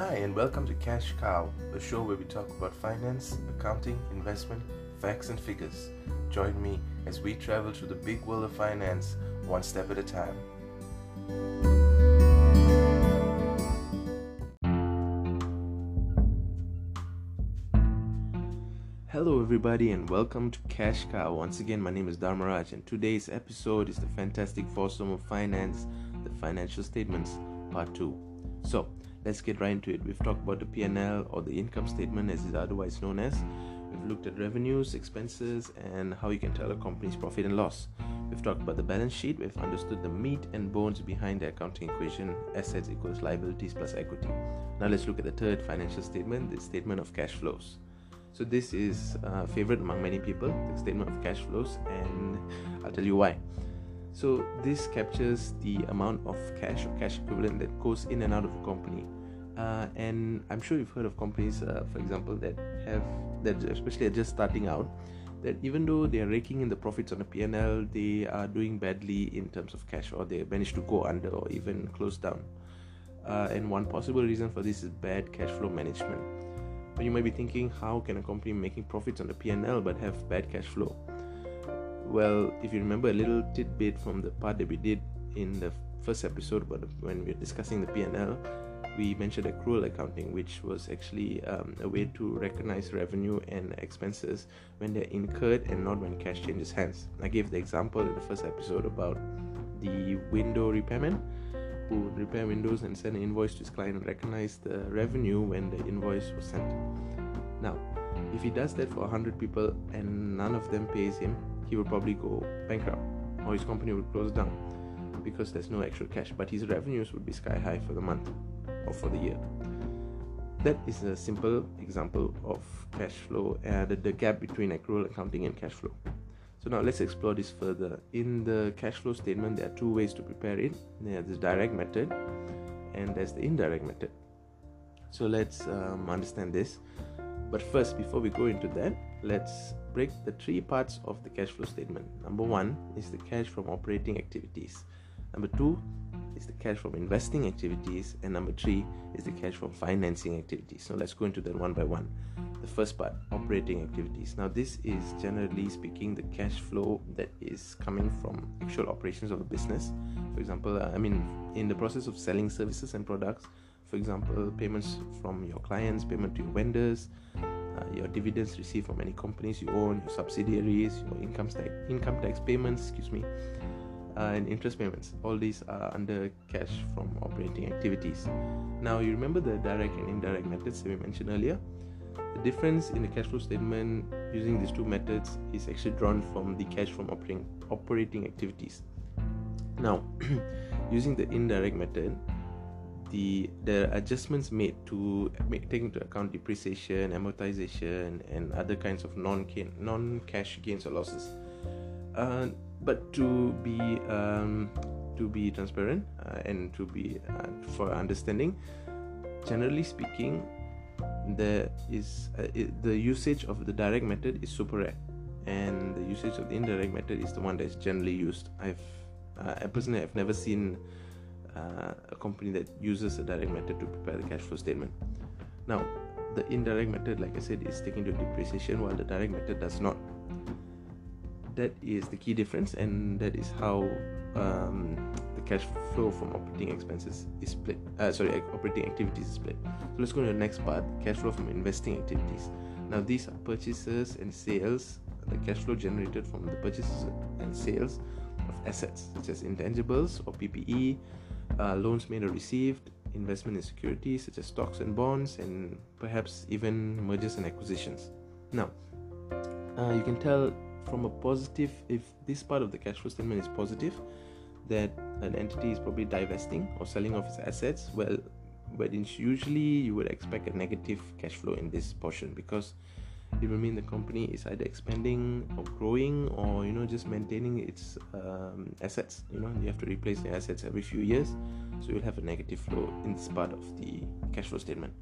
Hi, and welcome to Cash Cow, the show where we talk about finance, accounting, investment, facts, and figures. Join me as we travel through the big world of finance, one step at a time. Hello, everybody, and welcome to Cash Cow. Once again, my name is Dharmaraj, and today's episode is the fantastic foursome of finance, the financial statements, part two. So, let's get right into it. We've talked about the P&L or the income statement, as is otherwise known as. We've looked at revenues, expenses, and how you can tell a company's profit and loss. We've talked about the balance sheet. We've understood the meat and bones behind the accounting equation: assets equals liabilities plus equity. Now let's look at the third financial statement, the statement of cash flows. So this is a favorite among many people, the statement of cash flows, and I'll tell you why. So this captures the amount of cash or cash equivalent that goes in and out of a company. Uh, and I'm sure you've heard of companies, uh, for example, that have that especially are just starting out, that even though they are raking in the profits on a P&L, they are doing badly in terms of cash, or they manage to go under or even close down. Uh, and one possible reason for this is bad cash flow management. But you might be thinking, how can a company making profits on the P&L but have bad cash flow? Well, if you remember a little tidbit from the part that we did in the first episode, but when we were discussing the P&L, we mentioned accrual accounting, which was actually um, a way to recognize revenue and expenses when they're incurred and not when cash changes hands. I gave the example in the first episode about the window repairman who would repair windows and send an invoice to his client and recognize the revenue when the invoice was sent. Now, if he does that for 100 people and none of them pays him, he will probably go bankrupt or his company will close down because there's no actual cash, but his revenues would be sky high for the month or for the year. That is a simple example of cash flow and the gap between accrual accounting and cash flow. So now let's explore this further. In the cash flow statement, there are two ways to prepare it. There's the direct method and there's the indirect method. So let's um, understand this. But first, before we go into that, let's break the three parts of the cash flow statement. Number one is the cash from operating activities. Number two is the cash from investing activities. And number three is the cash from financing activities. So let's go into that one by one. The first part, operating activities. Now, this is generally speaking the cash flow that is coming from actual operations of a business. For example, uh, I mean, in the process of selling services and products, for example, payments from your clients, payment to your vendors, your dividends received from any companies you own, your subsidiaries, your income tax, income tax payments, excuse me, uh, and interest payments. All these are under cash from operating activities. Now, you remember the direct and indirect methods that we mentioned earlier? The difference in the cash flow statement using these two methods is actually drawn from the cash from operating operating activities. Now, using the indirect method, the the adjustments made to make take into account depreciation, amortization, and other kinds of non non cash gains or losses. Uh, but to be um, to be transparent uh, and to be uh, for understanding, generally speaking, there is uh, it, the usage of the direct method is super rare, and the usage of the indirect method is the one that is generally used. I've uh, I personally have never seen uh, a company that uses a direct method to prepare the cash flow statement. Now, the indirect method, like I said, is taking into depreciation, while the direct method does not. That is the key difference, and that is how um, the cash flow from operating expenses is split. Uh, sorry, operating activities is split. So let's go to the next part: cash flow from investing activities. Now, these are purchases and sales. The cash flow generated from the purchases and sales of assets such as intangibles or PPE, uh, loans made or received, investment in securities such as stocks and bonds, and perhaps even mergers and acquisitions. Now, uh, you can tell from a positive, if this part of the cash flow statement is positive, that an entity is probably divesting or selling off its assets. Well, but usually you would expect a negative cash flow in this portion because it will mean? The company is either expanding or growing or you know just maintaining its um, assets you know? You have to replace the assets every few years so you'll have a negative flow in this part of the cash flow statement.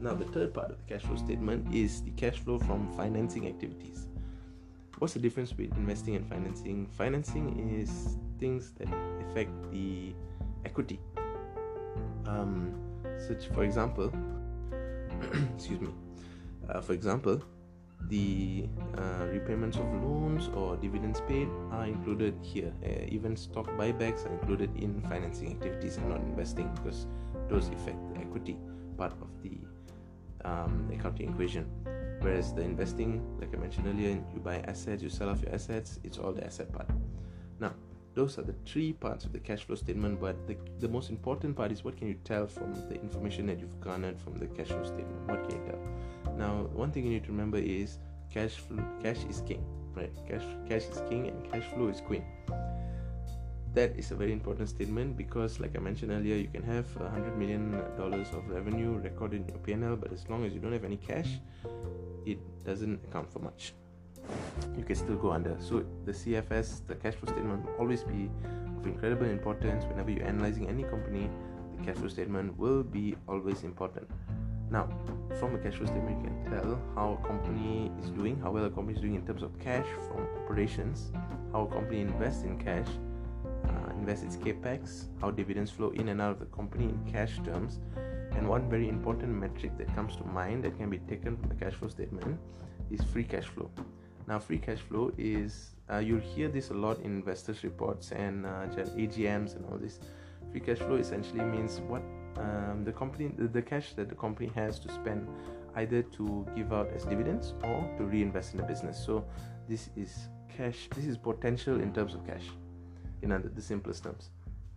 Now the third part of the cash flow statement is the cash flow from financing activities. What's the difference between investing and financing? Financing is things that affect the equity. Um, such for example excuse me uh, for example the uh, repayments of loans or dividends paid are included here. Uh, even stock buybacks are included in financing activities and not investing because those affect the equity part of the um, accounting equation. Whereas the investing like i mentioned earlier you buy assets you sell off your assets it's all the asset part. Now those are the three parts of the cash flow statement but the, the most important part is what can you tell from the information that you've garnered from the cash flow statement? What can you tell? Now one thing you need to remember is cash flow cash is king right? Cash cash is king and cash flow is queen. That is a very important statement because like i mentioned earlier you can have a hundred million dollars of revenue recorded in your p&l but as long as you don't have any cash it doesn't account for much you can still go under. So the CFS, the cash flow statement, will always be of incredible importance whenever you're analyzing any company. The cash flow statement will be always important. Now, from a cash flow statement, you can tell how a company is doing, how well a company is doing in terms of cash from operations, how a company invests in cash, uh, invests its capex, how dividends flow in and out of the company in cash terms, and one very important metric that comes to mind that can be taken from the cash flow statement is free cash flow. Now, free cash flow is uh, you'll hear this a lot in investors' reports and uh, AGMs and all this. Free cash flow essentially means what um, the company, the, cash that the company has to spend either to give out as dividends or to reinvest in the business. So, this is cash, this is potential in terms of cash, in the simplest terms.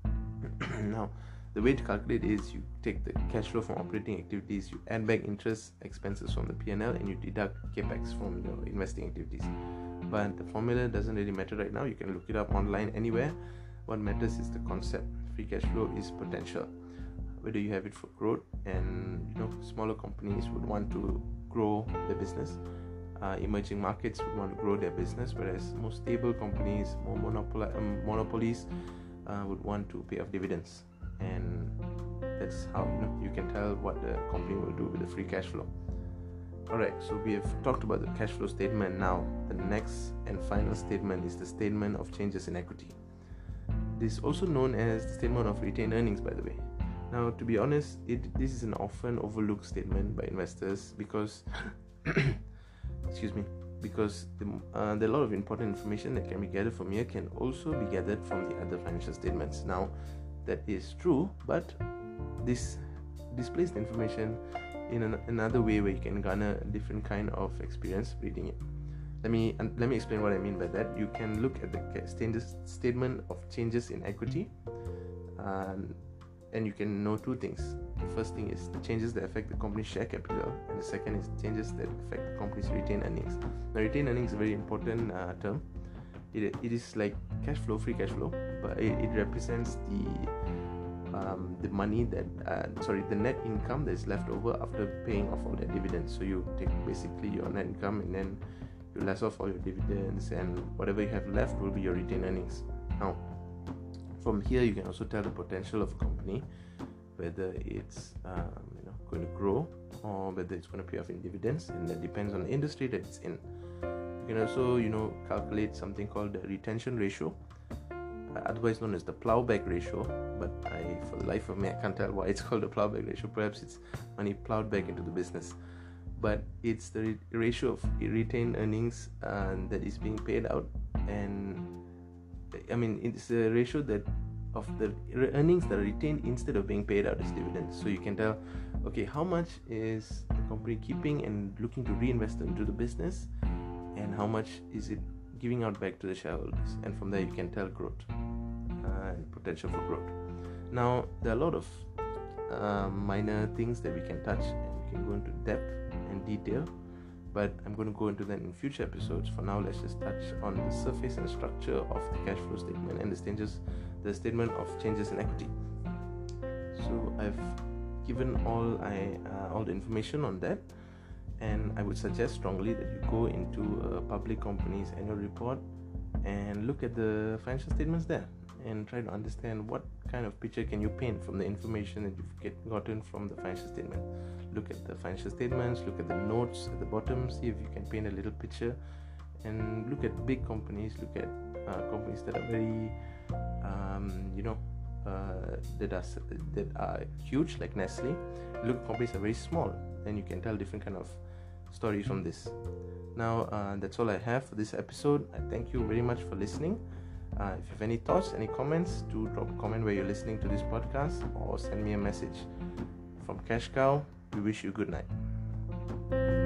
now, the way to calculate is you take the cash flow from operating activities, you add back interest expenses from the P&L, and you deduct capex from your investing activities. But the formula doesn't really matter right now. You can look it up online anywhere. What matters is the concept. Free cash flow is potential. Whether you have it for growth, and you know, smaller companies would want to grow their business. Uh, emerging markets would want to grow their business, whereas more stable companies, more monopoli- um, monopolies, uh, would want to pay off dividends and that's how you know you can tell what the company will do with the free cash flow. All right so we have talked about the cash flow statement. Now the next and final statement is the statement of changes in equity. This is also known as the statement of retained earnings by the way. Now to be honest it this is an often overlooked statement by investors because excuse me because the, uh, a lot of important information that can be gathered from here can also be gathered from the other financial statements. Now that is true but this displays the information in an, another way where you can garner a different kind of experience reading it. Let me let me explain what i mean by that. You can look at the statement of changes in equity um, and you can know two things. The first thing is the changes that affect the company's share capital and the second is changes that affect the company's retained earnings. Now retained earnings is a very important uh, term it, it is like cash flow free cash flow but it, it represents the um, the money that uh, sorry the net income that is left over after paying off all the dividends. So you take basically your net income and then you less off all your dividends and whatever you have left will be your retained earnings. Now from here you can also tell the potential of a company whether it's um, you know going to grow or whether it's going to pay off in dividends and that depends on the industry that it's in you can also you know calculate something called the retention ratio uh, otherwise known as the plowback ratio. But I for the life of me I can't tell why it's called the plowback ratio. Perhaps it's money plowed back into the business. But it's the re- ratio of retained earnings uh, that is being paid out. And I mean it's the ratio that of the earnings that are retained instead of being paid out as dividends. So you can tell okay how much is the company keeping and looking to reinvest into the business and how much is it giving out back to the shareholders? And from there you can tell growth uh, and potential for growth. Now there are a lot of uh, minor things that we can touch and we can go into depth and detail but i'm going to go into that in future episodes. For now let's just touch on the surface and structure of the cash flow statement and the changes the statement of changes in equity. So i've given all i uh, all the information on that and I would suggest strongly that you go into a public company's annual report and look at the financial statements there and try to understand what kind of picture can you paint from the information that you've get, gotten from the financial statement. Look at the financial statements look at the notes at the bottom see if you can paint a little picture. And look at big companies look at uh, companies that are very um, you know uh, that are that are huge like Nestle. Look, at companies that are very small, and you can tell different kind of stories from this. Now uh, that's all I have for this episode. I thank you very much for listening. Uh, if you have any thoughts, any comments, do drop a comment where you're listening to this podcast or send me a message. From Cash Cow, we wish you good night.